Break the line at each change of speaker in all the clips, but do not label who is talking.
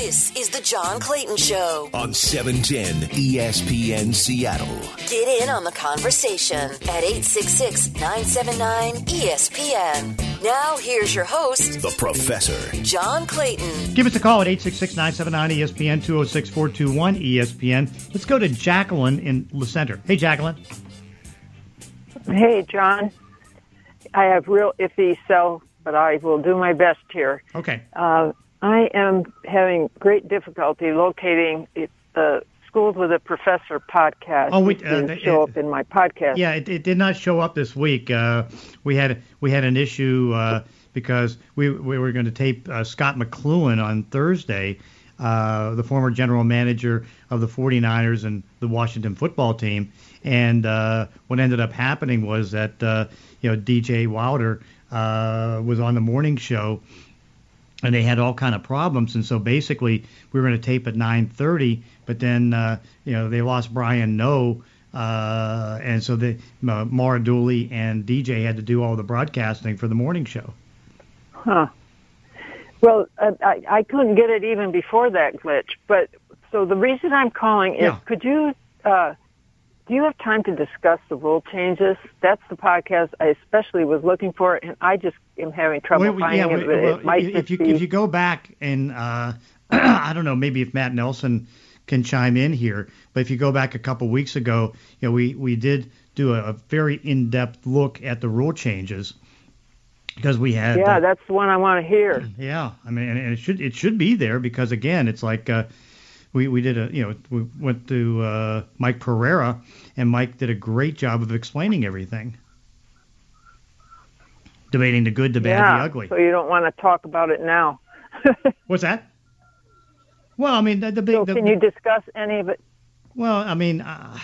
This is the John Clayton Show
on 710 ESPN Seattle.
Get in on the conversation at 866 979 ESPN. Now, here's your host,
The Professor.
John Clayton.
Give us a call at 866 979 ESPN 206 421 ESPN. Let's go to Jacqueline in the center. Hey, Jacqueline.
Hey, John. I have real iffy cell, but I will do my best here.
Okay.
Uh, I am having great difficulty locating it, the Schools with a Professor podcast.
Oh, we-
It
uh,
didn't show
uh,
up in my podcast.
Yeah, it, it did not show up this week. Uh, we had we had an issue uh, because we we were going to tape uh, Scott McCloughan on Thursday, uh, the former general manager of the 49ers and the Washington football team. And uh, what ended up happening was that uh, you know DJ Wilder uh, was on the morning show and they had all kind of problems. And so basically, we were going to tape at 9:30, but then uh, you know they lost Brian No, uh, and so the uh, Mara Dooley and DJ had to do all the broadcasting for the morning show.
Huh. Well, uh, I, I couldn't get it even before that glitch. But so the reason I'm calling is,
Yeah.
could you, uh, do you have time to discuss the rule changes? That's the podcast I especially was looking for, and I just am having trouble
Wait,
finding
yeah,
it.
wait,
It
well, if you
be-
if you go back and uh, I don't know, maybe if Matt Nelson can chime in here, but if you go back a couple weeks ago, you know, we we did do a, a very in-depth look at the rule changes because we had
yeah, that's the one I want to hear.
Yeah, I mean, and and it should it should be there because again, it's like uh, we we did a you know we went to uh, Mike Pereira and Mike did a great job of explaining everything, debating the good, the bad,
yeah,
the ugly.
so you don't want to talk about it now.
What's that? Well, I mean the, the big.
So
the,
can you discuss any of it?
Well, I mean, uh,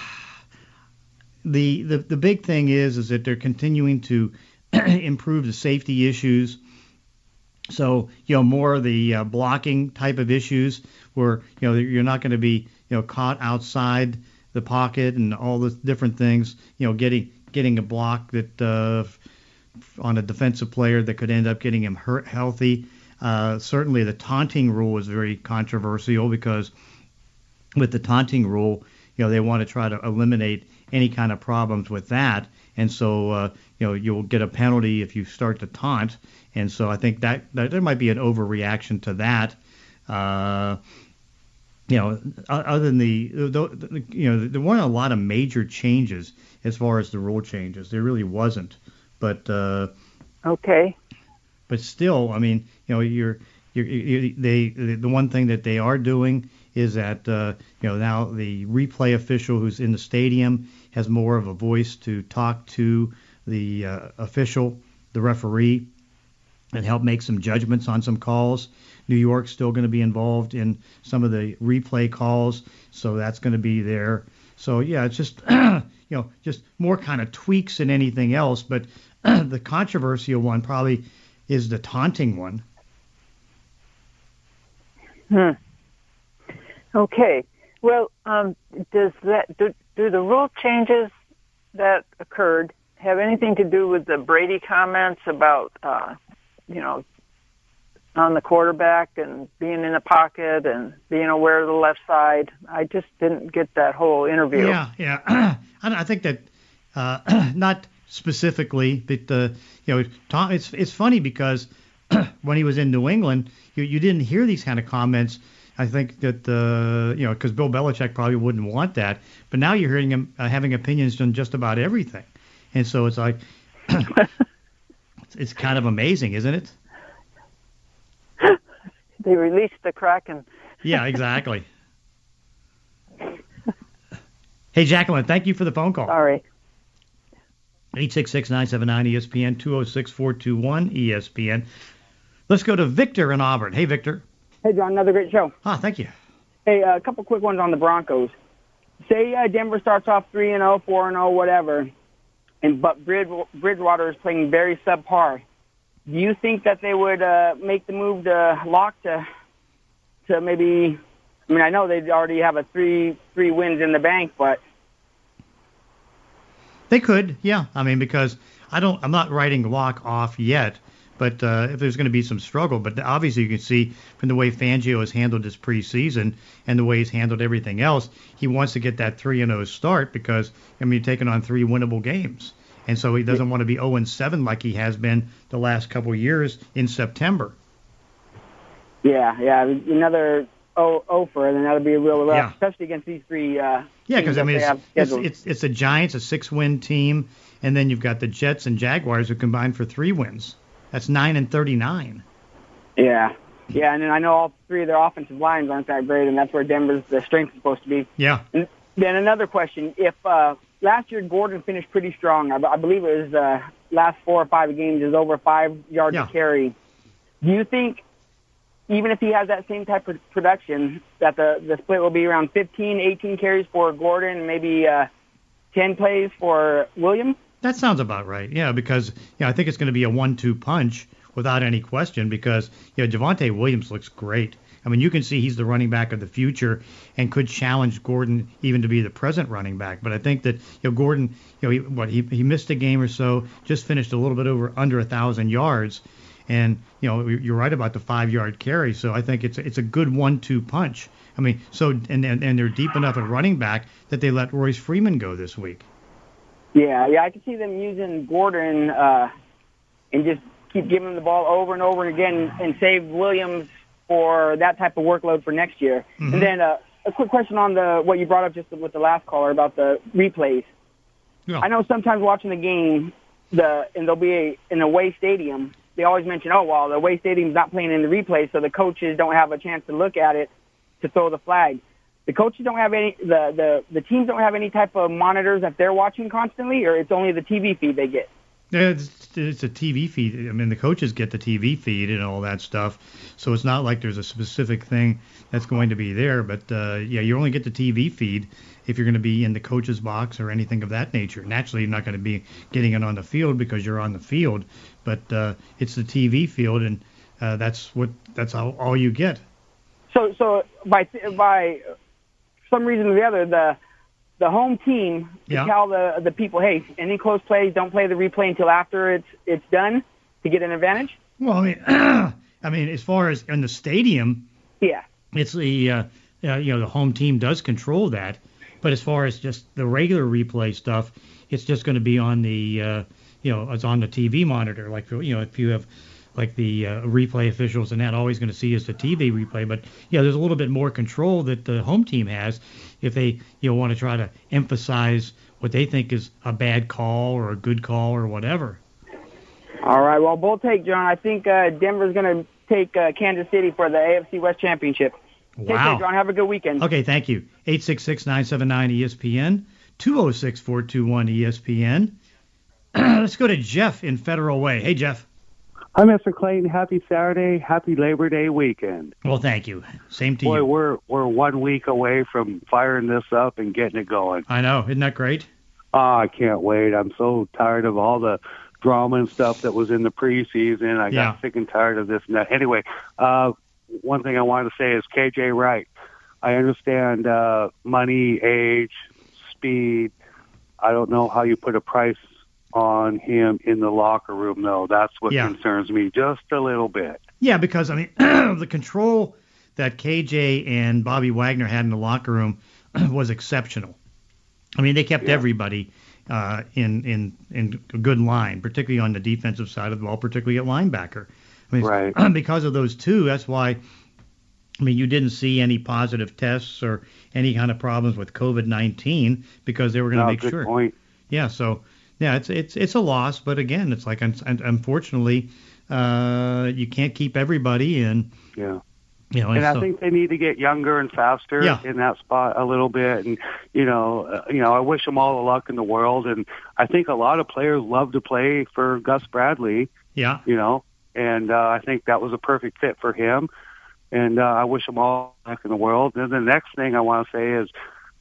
the the the big thing is is that they're continuing to improve the safety issues. So you know more of the uh, blocking type of issues where you know you're not going to be you know caught outside the pocket and all the different things. You know, getting getting a block that uh, on a defensive player that could end up getting him hurt healthy. Uh, certainly, the taunting rule is very controversial because with the taunting rule, you know, they want to try to eliminate any kind of problems with that. And so, uh, you know, you'll get a penalty if you start to taunt. And so I think that, that there might be an overreaction to that. Uh, you know, other than the, the, the, you know, there weren't a lot of major changes as far as the rule changes. There really wasn't. But, uh,
Okay.
but still, I mean, you know, you're, you're, you they, the one thing that they are doing is that, uh, you know, now the replay official who's in the stadium has more of a voice to talk to the uh, official, the referee, and help make some judgments on some calls. New York's still going to be involved in some of the replay calls, so that's going to be there. So yeah, it's just you know just more kind of tweaks than anything else. But the controversial one probably is the taunting one.
Hmm. Okay. Well, um, does that do, do the rule changes that occurred have anything to do with the Brady comments about, uh, you know, on the quarterback and being in the pocket and being aware of the left side? I just didn't get that whole interview.
Yeah, yeah. I, think that uh, not specifically, but uh, you know, Tom, it's it's funny because when he was in New England, you you didn't hear these kind of comments. I think that uh, you know because Bill Belichick probably wouldn't want that, but now you're hearing him uh, having opinions on just about everything, and so it's like it's kind of amazing, isn't it?
They released the Kraken.
Yeah, exactly. hey, Jacqueline, thank you for the phone call.
Sorry.
866-979-ESPN, 206-421 ESPN. Let's go to Victor in Auburn. Hey, Victor.
Hey, John, another great show.
Ah, thank you.
Hey, uh, a couple quick ones on the Broncos. Say uh, Denver starts off 3 and 0, 4 and 0, whatever, and but Brid- Bridgewater is playing very subpar. Do you think that they would uh, make the move to Lock to to maybe? I mean, I know they already have a three three wins in the bank, but
They could, yeah. I mean, because I don't, I'm not writing Lock off yet, But uh, if there's going to be some struggle, but obviously you can see from the way Fangio has handled this preseason and the way he's handled everything else, he wants to get that three and zero start because I mean taking on three winnable games, and so he doesn't want to be 0 and 7 like he has been the last couple of years in September.
Yeah, yeah, another oh, oh for then that'll be a real rough,
Yeah.
especially against these three. Uh,
Yeah, because I mean it's, it's it's it's the Giants, a six-win team, and then you've got the Jets and Jaguars who combined for three wins. That's nine and thirty-nine.
yeah, yeah, and then I know all three of their offensive lines aren't that great, and that's where Denver's the strength is supposed to be.
Yeah.
And then another question: If uh, last year Gordon finished pretty strong, I, I believe it was uh, last four or five games is over five yards
Yeah.
carry. Do you think, even if he has that same type of production, that the the split will be around 15, 18 carries for Gordon, maybe uh, 10 plays for Williams?
That sounds about right. Yeah, because yeah, I think it's going to be a one-two punch without any question. Because you know Javonte Williams looks great. I mean, you can see he's the running back of the future and could challenge Gordon even to be the present running back. But I think that you know Gordon, you know, he, what he he missed a game or so, just finished a little bit over under a thousand yards, and you know you're right about the five-yard carry. So I think it's it's a good one-two punch. I mean, so and and, and they're deep enough at running back that they let Royce Freeman go this week.
Yeah, yeah, I could see them using Gordon uh, and just keep giving him the ball over and over again and save Williams for that type of workload for next year.
Mhm.
And then uh, a quick question on the what you brought up just with the last caller about the replays.
Yeah.
I know sometimes watching the game, the and there'll be in a, an away stadium. They always mention, oh well, the away stadium's not playing in the replay, so the coaches don't have a chance to look at it to throw the flag. The coaches don't have any, the the the teams don't have any type of monitors that they're watching constantly, or it's only the TV feed they get.
Yeah, it's, a TV feed. I mean, the coaches get the TV feed and all that stuff, so it's not like there's a specific thing that's going to be there. But uh, yeah, you only get the TV feed if you're going to be in the coach's box or anything of that nature. Naturally, you're not going to be getting it on the field because you're on the field, but uh, it's the TV field, and uh, that's what that's all, all you get.
So so by by some reason or the other, the the home team to
Yeah.
tell the the people, hey, any close plays, don't play the replay until after it's it's done to get an advantage.
Well, I mean, I mean, as far as in the stadium,
Yeah.
it's the uh, uh, you know the home team does control that, but as far as just the regular replay stuff, it's just going to be on the uh, you know it's on the TV monitor. Like you know if you have like the uh, replay officials and that always going to see is the TV replay, but yeah, there's a little bit more control that the home team has if they you know want to try to emphasize what they think is a bad call or a good call or whatever.
All right. Well, bull take, John. I think uh, Denver's going to take uh, Kansas City for the AFC West Championship. Take care,
Wow.
John. Have a good weekend.
Okay, thank you. 866-979-ESPN, 206-421-ESPN. Let's go to Jeff in Federal Way. Hey, Jeff.
Hi, Mr. Clayton. Happy Saturday. Happy Labor Day weekend.
Well, thank you. Same to
Boy,
you.
Boy, we're we're one week away from firing this up and getting it going.
I know. Isn't that great?
Ah, I can't wait. I'm so tired of all the drama and stuff that was in the preseason. I got sick and tired of this and that. Anyway, uh, one thing I wanted to say is KJ Wright. I understand uh, money, age, speed. I don't know how you put a price on him in the locker room, though. That's what
Yeah.
concerns me just a little bit.
Yeah, because, I mean, the control that KJ and Bobby Wagner had in the locker room was exceptional. I mean, they kept
Yeah.
everybody uh, in, in, in a good line, particularly on the defensive side of the ball, particularly at linebacker. I mean,
Right.
because of those two, that's why I mean, you didn't see any positive tests or any kind of problems with COVID-19 because they were going to
No,
make sure.
point.
Yeah, so yeah, it's it's it's a loss, but again, it's like un- un- unfortunately, uh, you can't keep everybody, and
Yeah.
you know,
And I
so-
think they need to get younger and faster
Yeah.
in that spot a little bit. And you know, uh, you know, I wish them all the luck in the world. And I think a lot of players love to play for Gus Bradley.
yeah,
You know, and uh, I think that was a perfect fit for him. And uh, I wish them all luck in the world. And the next thing I want to say is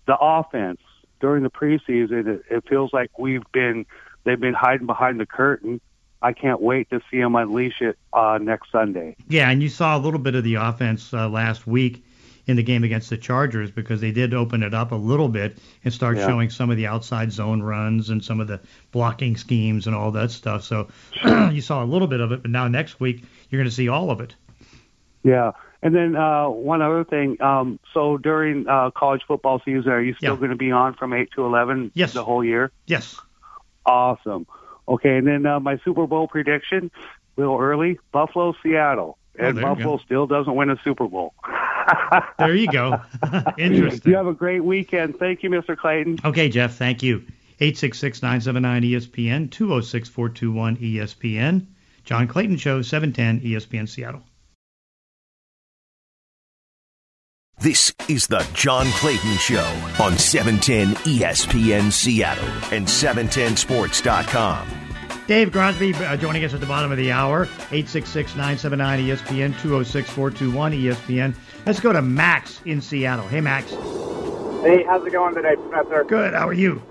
the offense during the preseason. It, it feels like we've been they've been hiding behind the curtain. I can't wait to see them unleash it uh, next Sunday.
yeah, and you saw a little bit of the offense uh, last week in the game against the Chargers because they did open it up a little bit and start
Yeah.
showing some of the outside zone runs and some of the blocking schemes and all that stuff. So you saw a little bit of it, but now next week you're going to see all of it.
Yeah. And then uh, one other thing. Um, so during uh, college football season, are you still
Yeah.
going to be on from 8 to 11
Yes.
the whole year?
Yes.
Awesome. Okay. And then uh, my Super Bowl prediction, a little early, Buffalo, Seattle.
Oh,
And
you
Buffalo still doesn't win a Super Bowl.
There you go. Interesting.
You have a great weekend. Thank you, Mr. Clayton.
Okay, Jeff, thank you. 866-979-ESPN, 206-421-ESPN. John Clayton Show, 710 ESPN Seattle.
This is the John Clayton Show on 710 ESPN Seattle and 710sports.com.
Dave Grosby uh, joining us at the bottom of the hour, 866-979-ESPN, 206-421-ESPN. Let's go to Max in Seattle. Hey, Max.
Hey, how's it going today, Professor?
Good. How are you?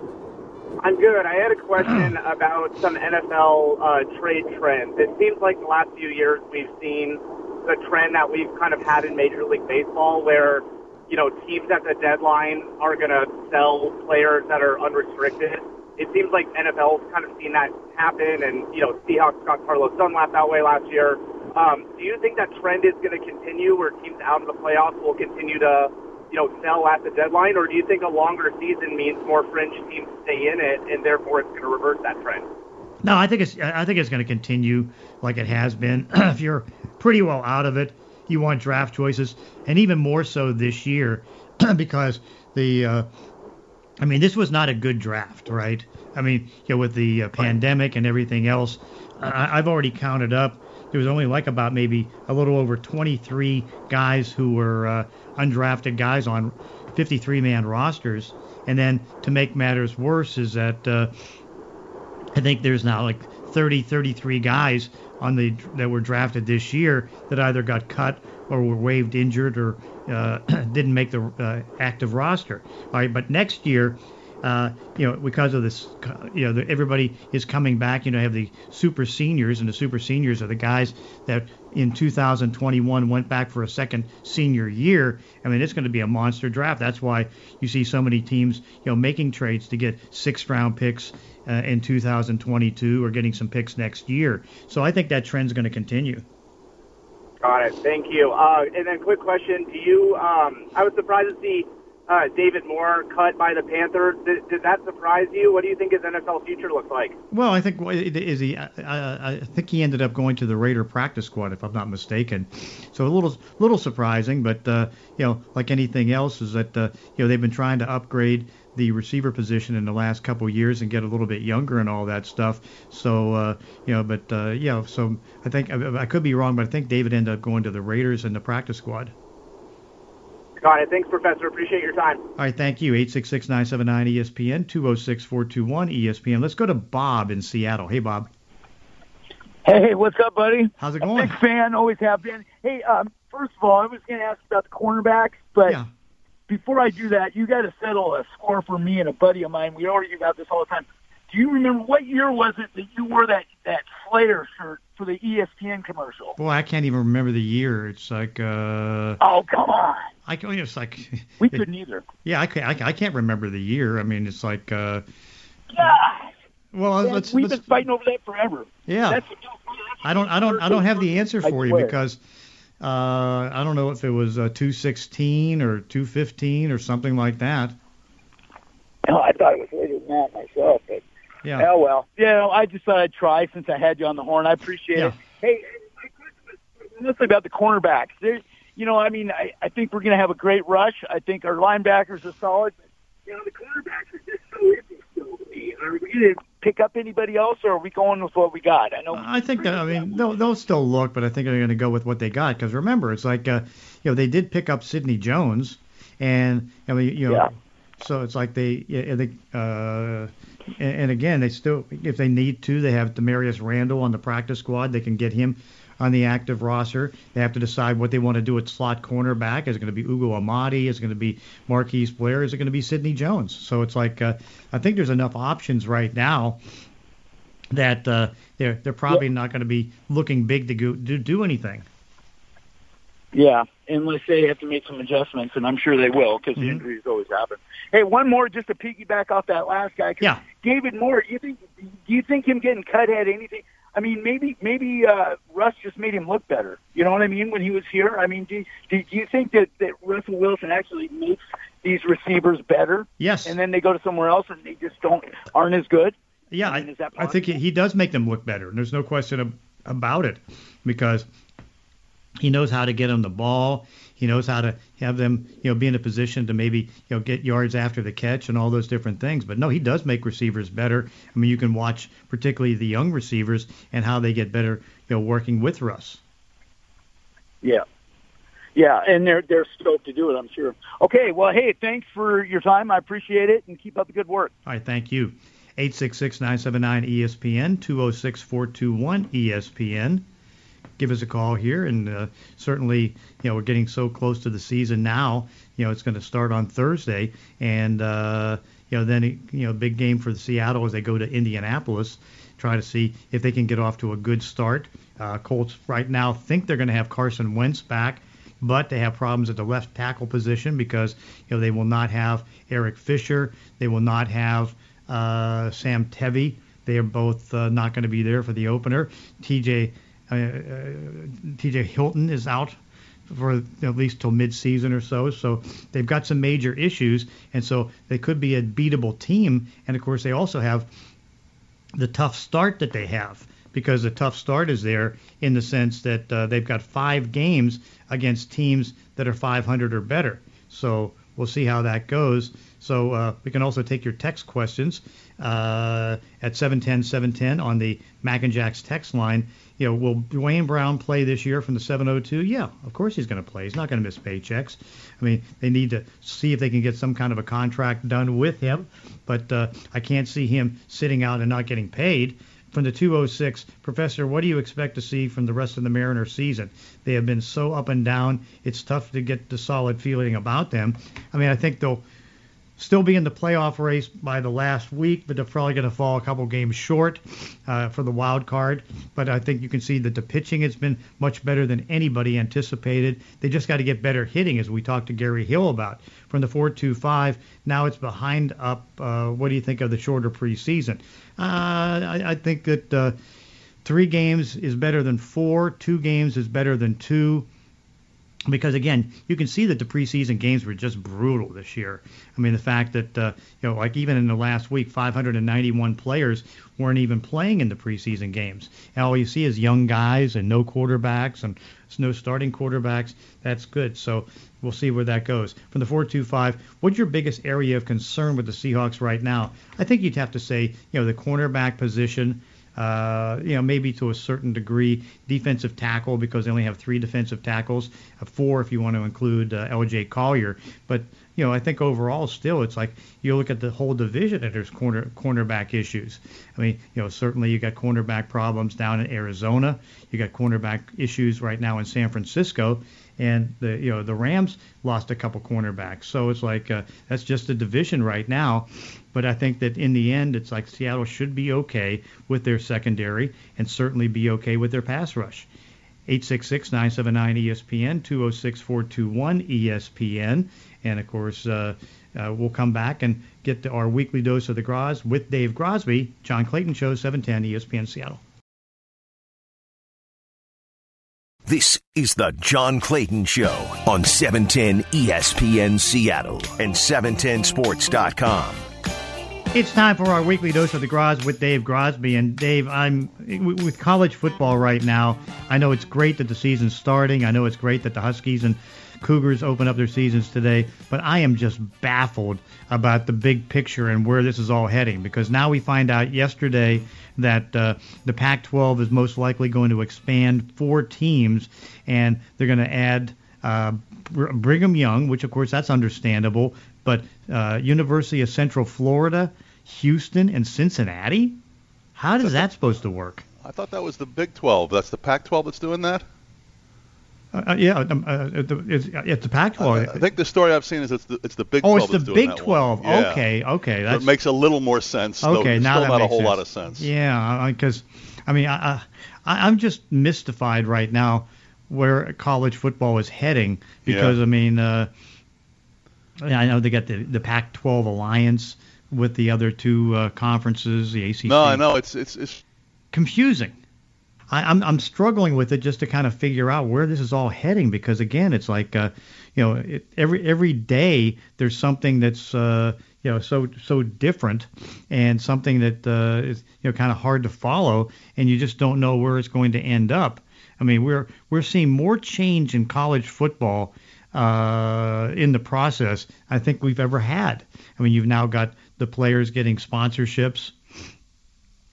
I'm good. I had a question about some NFL uh, trade trends. It seems like the last few years we've seen the trend that we've kind of had in Major League Baseball where, you know, teams at the deadline are going to sell players that are unrestricted. It seems like NFL's kind of seen that happen, and, you know, Seahawks got Carlos Dunlap that way last year. Um, do you think that trend is going to continue where teams out of the playoffs will continue to you know, sell at the deadline, or do you think a longer season means more fringe teams stay in it, and therefore it's going to reverse that trend?
No, I think it's I think it's going to continue like it has been. if you're pretty well out of it, you want draft choices, and even more so this year because the uh, I mean this was not a good draft, right? I mean, you know, with the uh, pandemic and everything else, I, I've already counted up. There was only like about maybe a little over 23 guys who were uh, undrafted guys on 53 man rosters, and then to make matters worse is that. Uh, I think there's now like 30, 33 guys on the that were drafted this year that either got cut or were waived injured or uh, didn't make the uh, active roster. All right, but next year, uh, you know, because of this, you know, the, everybody is coming back. You know, have the super seniors, and the super seniors are the guys that in 2021 went back for a second senior year. I mean, it's going to be a monster draft. That's why you see so many teams, you know, making trades to get sixth round picks uh, in 2022 or getting some picks next year. So I think that trend's going to continue.
Got it. Thank you. Uh, and then, quick question: Do you? Um, I was surprised to see uh, David Moore cut by the Panthers. Did, did that surprise you? What do you think his NFL future looks like?
Well, I think is he. I, I, I think he ended up going to the Raider practice squad, if I'm not mistaken. So a little, little surprising, but uh, you know, like anything else, is that uh, you know they've been trying to upgrade the receiver position in the last couple of years and get a little bit younger and all that stuff. So uh, you know, but uh, yeah, so I think I, I could be wrong, but I think David ended up going to the Raiders and the practice squad.
Got it. Thanks, Professor. Appreciate your time.
All right, thank you. 866-979-ESPN, 206-421-ESPN. Let's go to Bob in Seattle. Hey, Bob.
Hey, what's up, buddy?
How's it going?
Big fan, always have been. Hey, um, first of all, I was going to ask about the cornerbacks, but
Yeah.
Before I do that, you got to settle a score for me and a buddy of mine. We argue about this all the time. Do you remember what year was it that you wore that that Slayer shirt for the ESPN commercial?
Boy, I can't even remember the year. It's like uh,
Oh, come on.
I can. It's like
We couldn't either.
Yeah, I can't. I, I can't remember the year. I mean, it's like. Uh,
God,
well,
man,
let's.
we've
let's
been fighting over that forever.
yeah.
That's,
I don't. I don't. I don't have the answer
I
for you
swear.
because uh, I don't know if it was uh, 216 or 215 or something like that.
No, I thought it was later than that myself, but
Yeah.
Oh well. Yeah, no, I just thought I'd try since I had you on the horn. I appreciate
Yeah.
it. Hey, mostly about the cornerbacks. There, you know, I mean, I, I think we're going to have a great rush. I think our linebackers are solid. But, you know, the cornerbacks are just so iffy still to me. Are we going to pick up anybody else, or are we going with what we got? I know.
I think that. I mean, they'll, they'll still look, but I think they're going to go with what they got because remember, it's like uh, you know they did pick up Sidney Jones, and I mean you know,
Yeah.
so it's like they yeah, they uh, and, and again they still if they need to they have Damarious Randall on the practice squad they can get him on the active roster. They have to decide what they want to do at slot cornerback. Is it going to be Ugo Amadi? Is it going to be Marquise Blair? Is it going to be Sidney Jones? So it's like uh, I think there's enough options right now that uh, they're they're probably not going to be looking big to go, do do anything.
Yeah, unless they have to make some adjustments, and I'm sure they will because
Mhm.
the injuries always happen. Hey, one more just to piggyback off that last guy. 'cause
Yeah.
David Moore. You think? Do you think him getting cut had anything? I mean, maybe maybe uh, Russ just made him look better. You know what I mean? When he was here, I mean, do, do, do you think that that Russell Wilson actually makes these receivers better,
Yes.
and then they go to somewhere else and they just don't aren't as good?
Yeah,
I mean, that
I think he, he does make them look better. And there's no question ab- about it because he knows how to get them the ball. He knows how to have them, you know, be in a position to maybe, you know, get yards after the catch and all those different things. But no, he does make receivers better. I mean, you can watch particularly the young receivers and how they get better, you know, working with Russ.
Yeah. Yeah, and they're they're stoked to do it, I'm sure. Okay, well, hey, thanks for your time. I appreciate it, and keep up the good work.
All right, thank you. 866-979-ESPN, 206-421-ESPN. Give us a call here, and uh, certainly, you know, we're getting so close to the season now. You know, it's going to start on Thursday, and uh, you know, then you know, big game for the Seattle as they go to Indianapolis, try to see if they can get off to a good start. Uh, Colts right now think they're going to have Carson Wentz back but they have problems at the left tackle position because you know they will not have Eric Fisher, they will not have uh, Sam Tevi. They are both uh, not going to be there for the opener. TJ uh, uh, TY Hilton is out for at least till mid-season or so. So they've got some major issues, and so they could be a beatable team. And of course, they also have the tough start that they have because the tough start is there in the sense that uh, they've got five games against teams that are 500 or better. So we'll see how that goes. So uh, we can also take your text questions uh, at 710-710 on the Mac and Jacks text line. You know, will Duane Brown play this year from the 702? Yeah, of course he's going to play. He's not going to miss paychecks. I mean, they need to see if they can get some kind of a contract done with him, but uh, I can't see him sitting out and not getting paid from the 206. Professor, what do you expect to see from the rest of the Mariner season? They have been so up and down. It's tough to get the solid feeling about them. I mean, I think they'll still be in the playoff race by the last week, but they're probably going to fall a couple games short uh, for the wild card. But I think you can see that the pitching has been much better than anybody anticipated. They just got to get better hitting, as we talked to Gary Hill about. From the 4-2-5, now it's behind up. Uh, what do you think of the shorter preseason? Uh, I, I think that uh, three games is better than four. Two games is better than two because again, you can see that the preseason games were just brutal this year. I mean, the fact that uh, you know, like even in the last week, 591 players weren't even playing in the preseason games. And all you see is young guys and no quarterbacks and no starting quarterbacks. That's good. So we'll see where that goes. From the 425, what's your biggest area of concern with the Seahawks right now? I think you'd have to say, you know, the cornerback position. Uh, you know, maybe to a certain degree, defensive tackle because they only have three defensive tackles, uh, four if you want to include uh, L.J. Collier. But you know, I think overall, still, it's like you look at the whole division and there's corner cornerback issues. I mean, you know, certainly you got cornerback problems down in Arizona. You got cornerback issues right now in San Francisco, and the you know the Rams lost a couple cornerbacks. So it's like uh, that's just a division right now. But I think that in the end, it's like Seattle should be okay with their secondary and certainly be okay with their pass rush. 866-979-ESPN, 206-421-ESPN. And, of course, uh, uh, we'll come back and get to our weekly dose of the Gros with Dave Grosby, John Clayton Show, 710 ESPN Seattle.
This is the John Clayton Show on E 710 ESPN Seattle and 710sports.com.
It's time for our weekly dose of the Gros with Dave Grosby. And Dave, I'm with college football right now. I know it's great that the season's starting. I know it's great that the Huskies and Cougars open up their seasons today, but I am just baffled about the big picture and where this is all heading because now we find out yesterday that uh, the Pac-12 is most likely going to expand four teams and they're going to add uh, Brigham Young, which of course that's understandable, but uh, University of Central Florida, Houston, and Cincinnati. How does that supposed to work?
I thought that was the Big 12. That's the Pac-12 that's doing that.
Uh, yeah, um, uh, it's, it's the Pac-12.
I think the story I've seen is it's the it's the Big
oh,
12.
it's the Big 12.
Yeah.
Okay, okay,
So makes a little more sense.
okay. Now
still
that
not a whole
sense.
lot of sense.
Yeah, because I mean, I, I I'm just mystified right now where college football is heading because I mean, uh, I know they got the the Pac-12 alliance with the other two uh, conferences, the ACC.
No, I know it's it's it's
confusing. I, I'm I'm struggling with it just to kind of figure out where this is all heading because again, it's like uh, you know, it, every every day there's something that's uh, you know so so different and something that uh, is you know kind of hard to follow, and you just don't know where it's going to end up. I mean, we're we're seeing more change in college football uh, in the process I think we've ever had. I mean, you've now got the players getting sponsorships.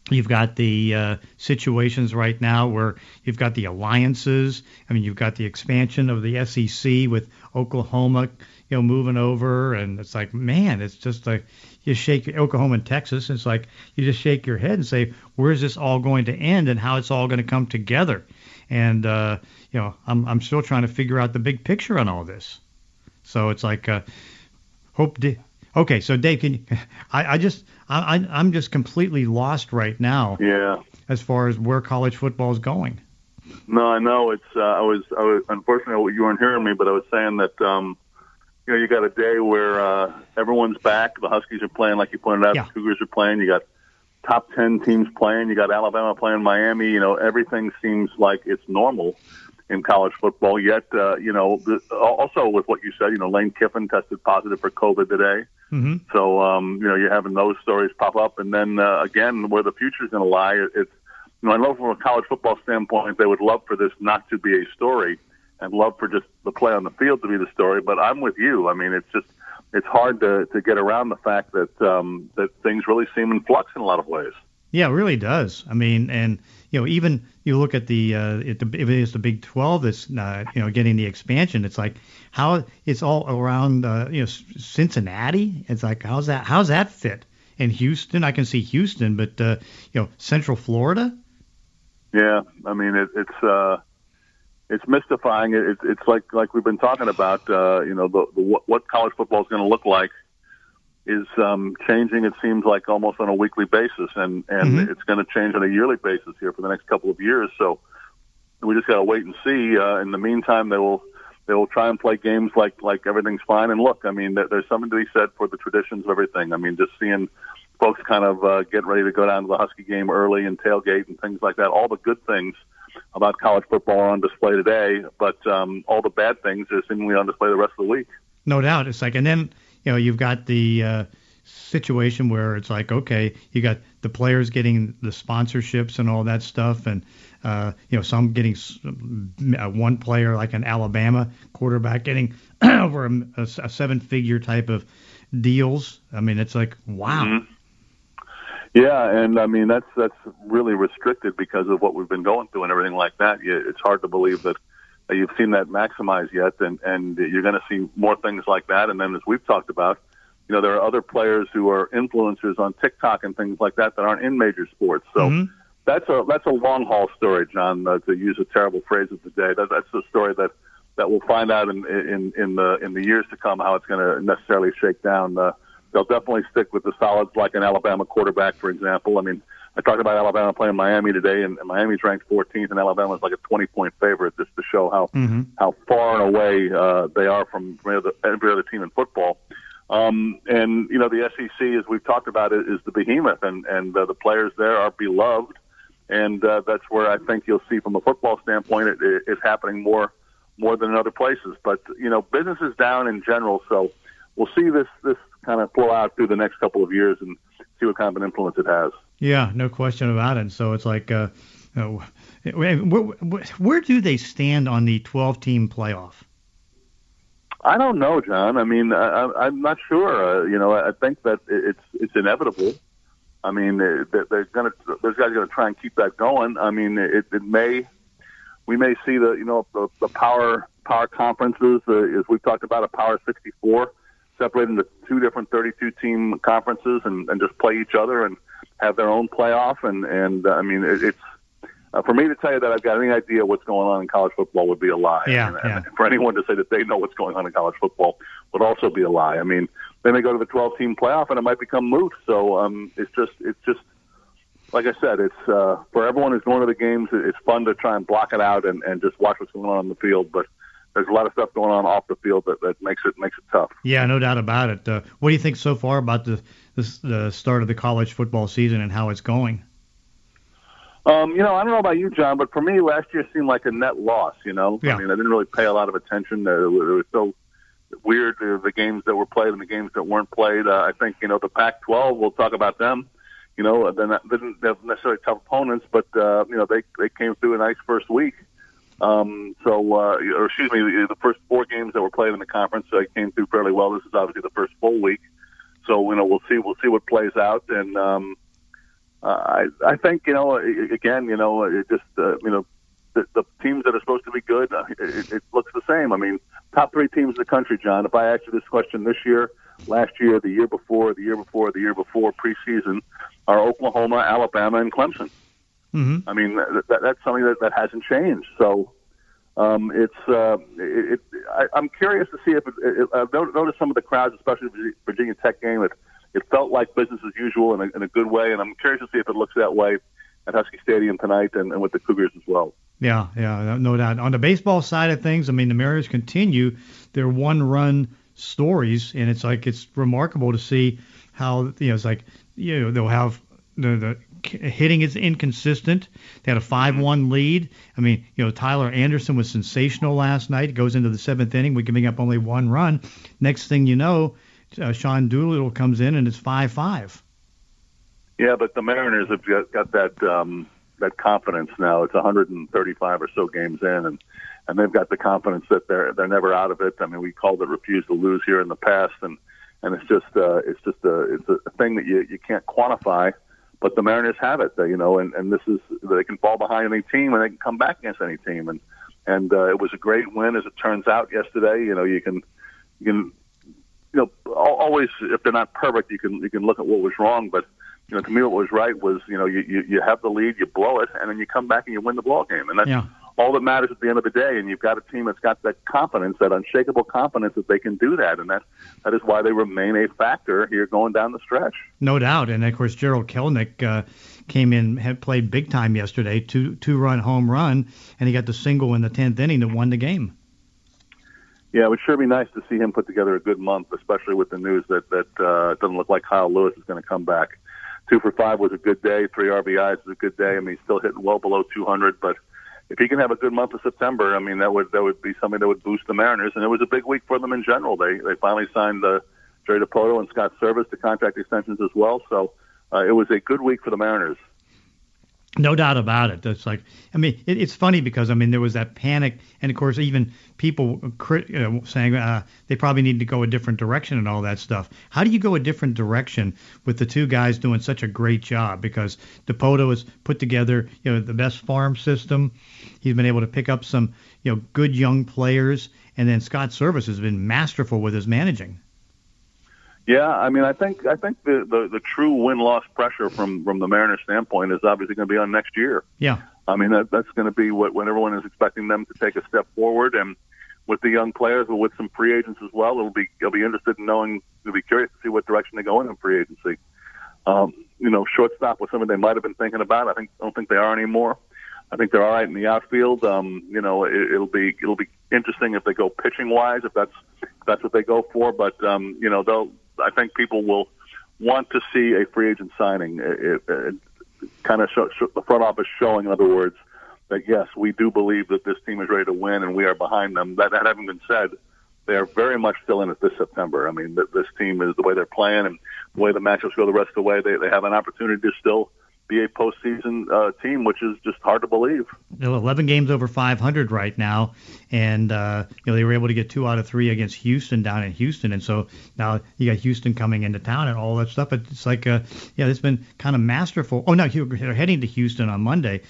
You've got the uh, situations right now where you've got the alliances. I mean, you've got the expansion of the SEC with Oklahoma, you know, moving over, and it's like, man, it's just like you shake Oklahoma and Texas. It's like you just shake your head and say, where's this all going to end, and how it's all going to come together? And uh, you know, I'm I'm still trying to figure out the big picture on all this. So it's like, uh, hope. Okay, so Dave, can you, I I just I I'm just completely lost right now
Yeah.
as far as where college football is going.
No, I know. It's. Uh, I was. I was. Unfortunately, you weren't hearing me, but I was saying that. Um, you know, you got a day where uh, everyone's back. The Huskies are playing, like you pointed out.
Yeah.
The Cougars are playing. You got top ten teams playing. You got Alabama playing Miami. You know, everything seems like it's normal in college football. Yet, uh, you know, the, also with what you said, you know, Lane Kiffin tested positive for COVID today.
Mm-hmm.
So, um, you know, you're having those stories pop up, and then uh, again, where the future is going to lie, it's you know, I know from a college football standpoint, they would love for this not to be a story, and love for just the play on the field to be the story. But I'm with you. I mean, it's just it's hard to to get around the fact that um, that things really seem in flux in a lot of ways.
Yeah, it really does. I mean, and you know, even you look at the uh, it, if it is the Big 12 that's uh, you know getting the expansion. It's like how it's all around uh, you know Cincinnati. It's like how's that how's that fit? And Houston, I can see Houston, but uh, you know, Central Florida.
Yeah, I mean it, it's uh, it's mystifying. It, it's like like we've been talking about. Uh, you know, the, the what college football is going to look like is um, changing. It seems like almost on a weekly basis, and and
Mhm.
it's going to change on a yearly basis here for the next couple of years. So we just got to wait and see. Uh, in the meantime, they will they will try and play games like like everything's fine. And look, I mean, there, there's something to be said for the traditions of everything. I mean, just seeing folks kind of uh, get ready to go down to the Husky game early and tailgate and things like that. All the good things about college football are on display today, but um, all the bad things are seemingly on display the rest of the week.
No doubt. It's like, and then you know you've got the uh, situation where it's like, okay, you got the players getting the sponsorships and all that stuff, and uh, you know some getting uh, one player like an Alabama quarterback getting over a, a a seven-figure type of deals. I mean, it's like, wow.
Mhm. Yeah, and I mean that's that's really restricted because of what we've been going through and everything like that. It's hard to believe that you've seen that maximized yet, and and you're going to see more things like that. And then as we've talked about, you know, there are other players who are influencers on TikTok and things like that that aren't in major sports. So
Mhm.
that's a that's a long haul story, John. Uh, to use a terrible phrase of the day, that, that's the story that that we'll find out in in in the in the years to come how it's going to necessarily shake down. Uh, they'll definitely stick with the solids, like an Alabama quarterback, for example. I mean, I talked about Alabama playing Miami today, and, and Miami's ranked 14th, and Alabama's like a 20 point favorite, just to show how
Mhm.
how far and away uh, they are from every other, every other team in football. Um, and you know, the SEC, as we've talked about, it is the behemoth, and and uh, the players there are beloved, and uh, that's where I think you'll see, from a football standpoint, it, it, it's happening more more than in other places. But you know, business is down in general, so we'll see this this kind of flow out through the next couple of years and see what kind of an influence it has.
Yeah, no question about it. So it's like, uh, you know, where, where, do they stand on the 12-team playoff?
I don't know, John. I mean, I, I'm not sure. Uh, you know, I think that it's it's inevitable. I mean, they- they're, they're going to those guys are going to try and keep that going. I mean, it, it may we may see the you know the, the power power conferences uh, as we've talked about a power 64 separated into two different 32 team conferences and, and just play each other and have their own playoff and and uh, I mean it, it's uh, for me to tell you that I've got any idea what's going on in college football would be a lie.
Yeah,
and,
yeah.
and for anyone to say that they know what's going on in college football would also be a lie. I mean, they may go to the 12 team playoff and it might become moot. So um, it's just it's just like I said, it's uh, for everyone who's going to the games. It's fun to try and block it out and, and just watch what's going on on the field. But there's a lot of stuff going on off the field that, that makes it makes it tough.
Yeah, no doubt about it. Uh, what do you think so far about the, the the start of the college football season and how it's going?
Um, you know, I don't know about you, John, but for me, last year seemed like a net loss. You know,
Yeah.
I mean, I didn't really pay a lot of attention. It was so weird uh, the games that were played and the games that weren't played. Uh, I think you know the Pac-12. We'll talk about them. You know, they're not, they didn't have necessarily tough opponents, but uh, you know they they came through a nice first week. Um, so, uh, or excuse me, the, first four games that were played in the conference uh, came through fairly well. This is obviously the first full week, so you know we'll see we'll see what plays out, and um, uh, I I think you know again you know it just uh, you know the, the teams that are supposed to be good uh, it, it looks the same. I mean, top three teams in the country, John. If I asked you this question this year, last year, the year before, the year before, the year before preseason, are Oklahoma, Alabama, and Clemson.
Mm-hmm.
I mean, that, that, that's something that, that hasn't changed. So um, it's uh, it, it, I, I'm curious to see if it, it, I've noticed some of the crowds, especially the Virginia Tech game. It it felt like business as usual in a, in a good way, and I'm curious to see if it looks that way at Husky Stadium tonight and, and with the Cougars as well.
Yeah, yeah, no- no doubt. On the baseball side of things, I mean, the Mariners continue their one-run stories, and it's like it's remarkable to see how you know it's like you know they'll have the the hitting is inconsistent. They had a five-one lead. I mean, you know, Tyler Anderson was sensational last night. Goes into the seventh inning, we're giving up only one run. Next thing you know, uh, Sean Doolittle comes in and it's five-five.
Yeah, but the Mariners have got, got that um, that confidence now. It's 135 or so games in, and and they've got the confidence that they're they're never out of it. I mean, we called it refuse to lose here in the past, and and it's just uh, it's just a it's a thing that you you can't quantify. But the Mariners have it, you know, and and this is they can fall behind any team and they can come back against any team, and and uh, it was a great win as it turns out yesterday. You know, you can you can you know al- always if they're not perfect, you can you can look at what was wrong, but you know, to me, what was right was, you know, you, you, you have the lead, you blow it, and then you come back and you win the ball game, and that's
Yeah.
All that matters at the end of the day. And you've got a team that's got that confidence, that unshakable confidence that they can do that, and that that is why they remain a factor here going down the stretch.
No doubt, and of course Jarred Kelenic uh, came in, had played big time yesterday, two two run home run, and he got the single in the tenth inning that won the game.
Yeah, it would sure be nice to see him put together a good month, especially with the news that that uh, it doesn't look like Kyle Lewis is going to come back. Two for five was a good day. Three RBIs is a good day. I mean, he's still hitting well below 200, but if he can have a good month of September, I mean, that would that would be something that would boost the Mariners. And it was a big week for them in general. They they finally signed uh, Jerry Dipoto and Scott Servais to contract extensions as well. So uh, it was a good week for the Mariners.
No doubt about it. It's like, I mean, it, it's funny because I mean there was that panic, and of course even people crit, know, saying uh, they probably need to go a different direction and all that stuff. How do you go a different direction with the two guys doing such a great job? Because Dipoto has put together, you know, the best farm system. He's been able to pick up some, you know, good young players, and then Scott Servais has been masterful with his managing.
Yeah, I mean, I think I think the the, the true win loss pressure from from the Mariners standpoint is obviously going to be on next year.
Yeah.
I mean, that, that's going to be what when everyone is expecting them to take a step forward, and with the young players, but with some free agents as well, it'll be they'll be interested in knowing. They'll be curious to see what direction they go in in free agency. Um, you know, shortstop was something they might have been thinking about. I think I don't think they are anymore. I think they're all right in the outfield. Um, you know, it, it'll be it'll be interesting if they go pitching wise, if that's if that's what they go for. But um, you know, they'll. I think people will want to see a free agent signing. It, it, it kind of show, show, the front office showing, in other words, that yes, we do believe that this team is ready to win and we are behind them. That, that having been said, they are very much still in it this September. I mean, th- this team is the way they're playing and the way the matchups go the rest of the way. They they have an opportunity to still be a postseason uh, team, which is just hard to believe.
They're 11 games over 500 right now, and uh, you know they were able to get two out of three against Houston down in Houston, and so now you got Houston coming into town and all that stuff. But it's like, uh, yeah, it's been kind of masterful. Oh no, they're heading to Houston on Monday.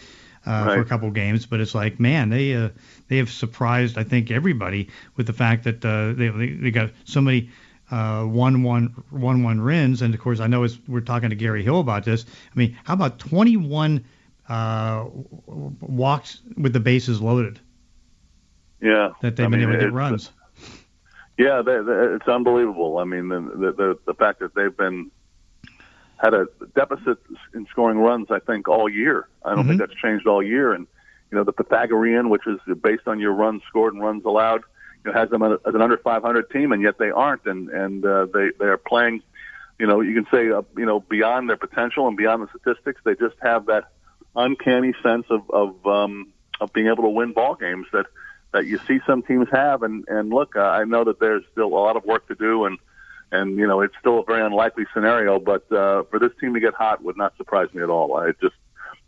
Uh, for a couple games, but it's like, man, they uh, they have surprised, I think, everybody with the fact that uh, they, they they got so many uh, one one one one wins, and of course, I know it's, we're talking to Gary Hill about this. I mean, how about 21 uh, walks with the bases loaded
Yeah,
that they've
I
been
mean,
able to get runs?
Yeah, they, they, it's unbelievable. I mean, the, the the the fact that they've been had a deficit in scoring runs. I think all year. I don't think that's changed all year. And you know, the Pythagorean, which is based on your runs scored and runs allowed, you know, has them as an under 500 team, and yet they aren't. And and uh, they they are playing. You know, you can say uh, you know beyond their potential and beyond the statistics. They just have that uncanny sense of of um, of being able to win ball games that that you see some teams have. And and look, uh, I know that there's still a lot of work to do, and and you know it's still a very unlikely scenario. But uh, for this team to get hot would not surprise me at all. I just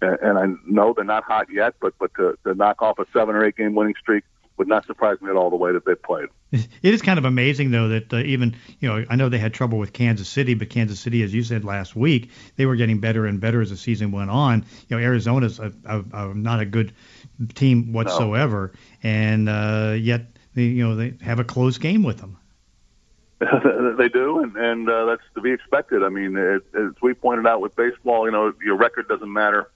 and I know they're not hot yet, but but to, to knock off a seven or eight game winning streak would not surprise me at all the way that they played.
It is kind of amazing though that uh, even you know I know they had trouble with Kansas City, but Kansas City, as you said last week, they were getting better and better as the season went on. You know Arizona's a, a, a not a good team whatsoever, no. and uh, yet they, you know they have a close game with them.
they do, and and uh, that's to be expected. I mean, it, as we pointed out with baseball, you know, your record doesn't matter.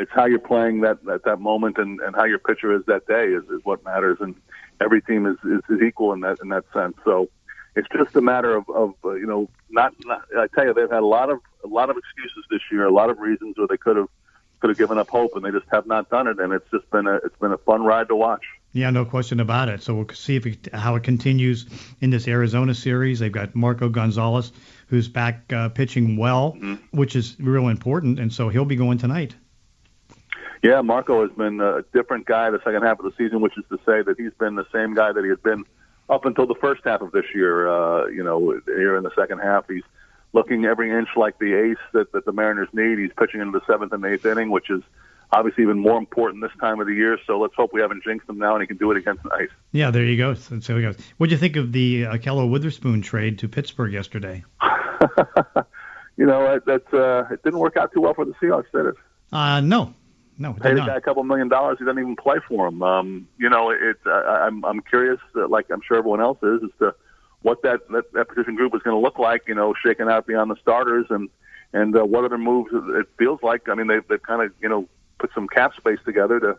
It's how you're playing that at that moment, and, and how your pitcher is that day is, is what matters. And every team is, is, is equal in that in that sense. So it's just a matter of, of uh, you know, not, not. I tell you, they've had a lot of a lot of excuses this year, a lot of reasons where they could have could have given up hope, and they just have not done it. And it's just been a it's been a fun ride to watch.
Yeah, no question about it. So we'll see if it, how it continues in this Arizona series. They've got Marco Gonzalez, who's back uh, pitching well, mm-hmm. which is real important, and so he'll be going tonight.
Yeah, Marco has been a different guy the second half of the season, which is to say that he's been the same guy that he had been up until the first half of this year. Uh, you know, here in the second half, he's looking every inch like the ace that, that the Mariners need. He's pitching into the seventh and eighth inning, which is obviously even more important this time of the year. So let's hope we haven't jinxed him now and he can do it against the ice.
Yeah, there you go. So, so goes. What do you think of the uh, Ahkello Witherspoon trade to Pittsburgh yesterday?
you know, that's uh, it didn't work out too well for the Seahawks, did it?
Uh, no, no,
paid
a
guy a couple million dollars. He doesn't even play for him. Um, you know, it. Uh, I'm I'm curious, uh, like I'm sure everyone else is, as to what that that, that position group is going to look like. You know, shaking out beyond the starters and and uh, what other moves it feels like. I mean, they've they've kind of you know put some cap space together to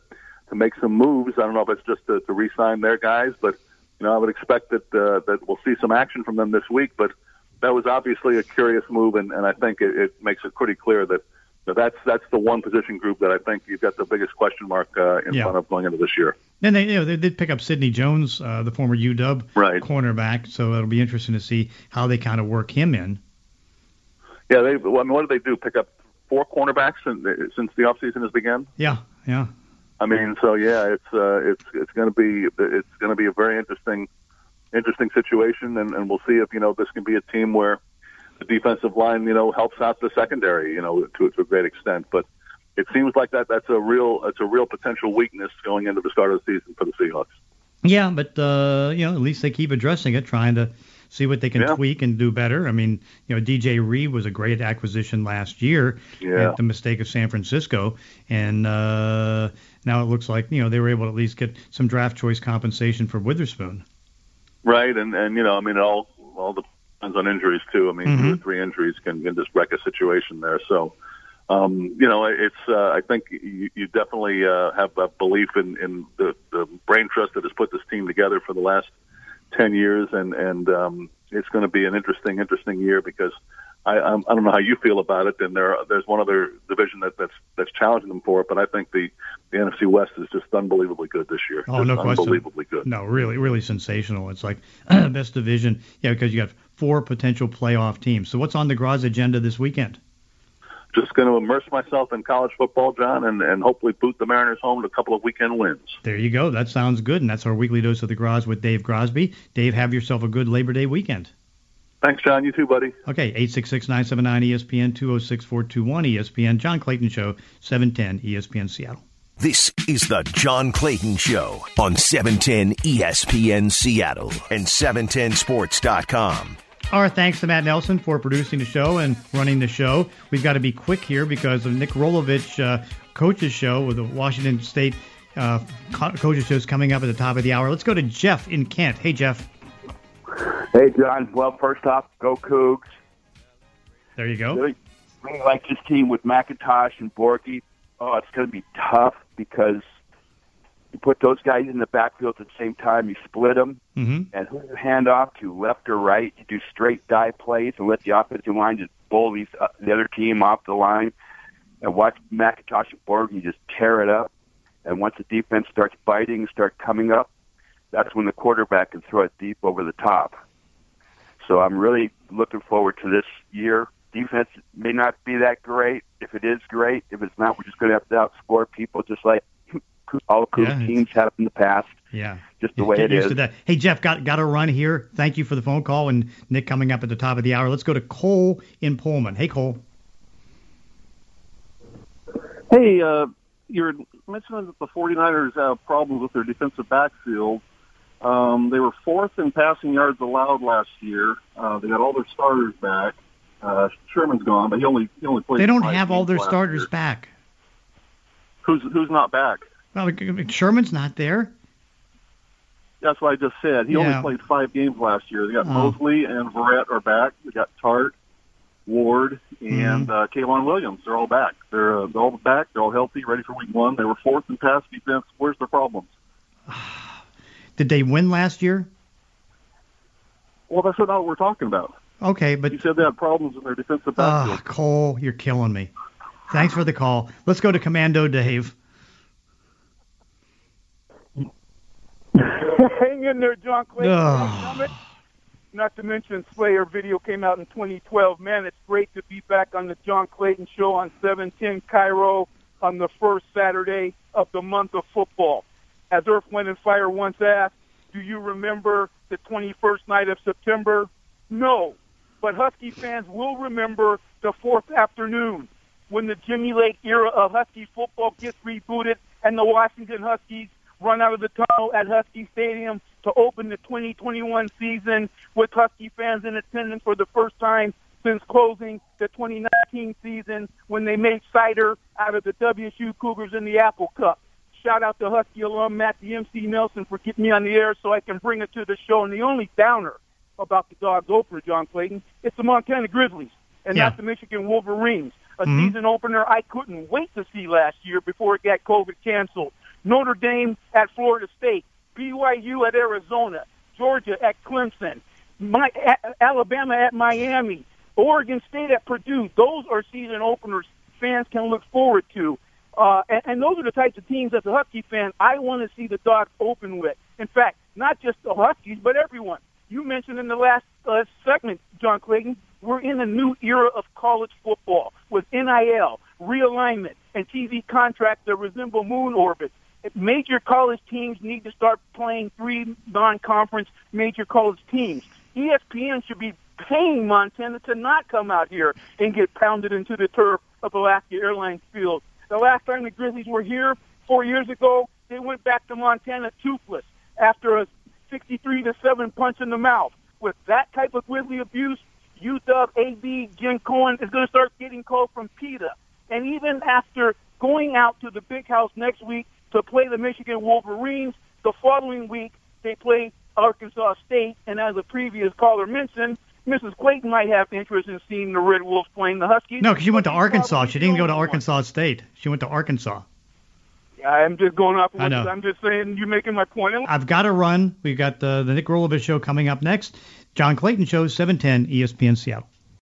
to make some moves. I don't know if it's just to, to re-sign their guys, but you know, I would expect that uh, that we'll see some action from them this week. But that was obviously a curious move, and, and I think it, it makes it pretty clear that so that's that's the one position group that I think you've got the biggest question mark uh, in yeah. front of going into this year.
And they you know they did pick up Sidney Jones, uh, the former UW
right.
cornerback, so it'll be interesting to see how they kind of work him in.
Yeah, they. Well, I mean, what did they do? Pick up four cornerbacks since, since the offseason has begun.
Yeah, yeah.
I mean, so yeah, it's uh, it's it's going to be it's going to be a very interesting interesting situation, and, and we'll see if you know this can be a team where the defensive line, you know, helps out the secondary, you know, to, to a great extent. But it seems like that that's a real it's a real potential weakness going into the start of the season for the Seahawks.
Yeah, but uh, you know, at least they keep addressing it, trying to see what they can yeah. tweak and do better. I mean, you know, DJ Reed was a great acquisition last year
yeah.
at the mistake of San Francisco, and uh, now it looks like you know they were able to at least get some draft choice compensation for Witherspoon.
Right, and and you know, I mean, all all the depends on injuries too. I mean, mm-hmm. two or three injuries can, can just wreck a situation there. So, um, you know, it's uh, I think you, you definitely uh, have a belief in, in the, the brain trust that has put this team together for the last ten years, and and um, it's going to be an interesting, interesting year because I, I'm, I don't know how you feel about it. And there, there's one other division that, that's that's challenging them for it, but I think the the NFC West is just unbelievably good this year.
Oh,
just
no question.
Unbelievably good.
No, really, really sensational. It's like best division. Yeah, because you got four potential playoff teams. So what's on the Groz agenda this weekend?
Just going to immerse myself in college football, John, and, and hopefully boot the Mariners home to a couple of weekend wins.
There you go. That sounds good. And that's our weekly dose of the Groz with Dave Grosby. Dave, have yourself a good Labor Day weekend.
Thanks, John. You too, buddy.
Okay, 866-979-ESPN, 206-421 ESPN, John Clayton Show, 710 ESPN Seattle.
This is the John Clayton Show on 710 ESPN Seattle and 710sports.com.
Our thanks to Matt Nelson for producing the show and running the show. We've got to be quick here because of Nick Rolovich uh, coaches show with the Washington State uh, coaches show is coming up at the top of the hour. Let's go to Jeff in Kent. Hey, Jeff.
Hey, John. Well, first off, go Cougs.
There you go.
Really, really like this team with McIntosh and Borghi. Oh, it's going to be tough because You put those guys in the backfield at the same time. You split them,
hmm
and who you hand off to, left or right. You do straight dive plays and let the offensive line just bull these uh, the other team off the line. And watch McIntosh and Borg. You just tear it up. And once the defense starts biting, start coming up, that's when the quarterback can throw it deep over the top. So I'm really looking forward to this year. Defense may not be that great. If it is great, if it's not, we're just going to have to outscore people, just like all Coos
Yeah, it's-
teams have in the past.
Yeah.
Just the way
Get
it
used
is.
to that. Hey Jeff, got got to run here. Thank you for the phone call and Nick coming up at the top of the hour. Let's go to Cole in Pullman. Hey Cole.
Hey, uh, you're mentioning that the 49ers have problems with their defensive backfield. Um, they were fourth in passing yards allowed last year. Uh, they got all their starters back. Uh, Sherman's gone, but he only he only played.
They don't have all their starters
year.
back.
Who's who's not back?
Well, Sherman's not there.
That's what I just said. He
Yeah.
only played five games last year. They got
Oh.
Moseley and Verrett are back. They got Tartt, Ward, and
Mm-hmm.
uh, Williams. They're all back. They're, uh, they're all back. They're all healthy, ready for week one. They were fourth in pass defense. Where's their problems?
Did they win last year?
Well, that's not what we're talking about.
Okay, but
You said they had problems in their defensive
Ah,
backfield.
Cole, you're killing me. Thanks for the call. Let's go to Commando Dave.
Hang in there, John Clayton. Not to mention Slayer video came out in 2012. Man, it's great to be back on the John Clayton Show on 710 KIRO on the first Saturday of the month of football. As Earth, Wind, and Fire once asked, do you remember the 21st night of September? No. But Husky fans will remember the fourth afternoon when the Jimmy Lake era of Husky football gets rebooted and the Washington Huskies run out of the tunnel at Husky Stadium to open the 2021 season with Husky fans in attendance for the first time since closing the 2019 season when they made cider out of the WSU Cougars in the Apple Cup. Shout out to Husky alum Matt the MC Nelson for getting me on the air so I can bring it to the show. And the only downer about the Dogs opener, John Clayton, it's the Montana Grizzlies and
Yeah.
not the Michigan Wolverines. A
Mhm.
season opener I couldn't wait to see last year before it got COVID canceled. Notre Dame at Florida State, BYU at Arizona, Georgia at Clemson, my, a- Alabama at Miami, Oregon State at Purdue. Those are season openers fans can look forward to. Uh, and, and those are the types of teams as a Husky fan I want to see the Dogs open with. In fact, not just the Huskies, but everyone. You mentioned in the last uh, segment, John Clayton, we're in a new era of college football with NIL, realignment, and TV contracts that resemble moon orbits. Major college teams need to start playing three non-conference major college teams. ESPN should be paying Montana to not come out here and get pounded into the turf of Alaska Airlines Field. The last time the Grizzlies were here, four years ago, they went back to Montana toothless after a 63 to 7 punch in the mouth. With that type of Grizzly abuse, UW, AD, Jen Cohen is going to start getting called from PETA. And even after going out to the big house next week to play the Michigan Wolverines, the following week they play Arkansas State. And as a previous caller mentioned, Mrs. Clayton might have interest in seeing the Red Wolves playing the Huskies.
No, because she went to Arkansas. She didn't go to. Arkansas State. She went to Arkansas.
I'm just going off. Of
I know.
I'm just saying. You're making my point.
I've got to run. We've got the, the Nick Rolovich show coming up next. John Clayton Show, 710 ESPN Seattle.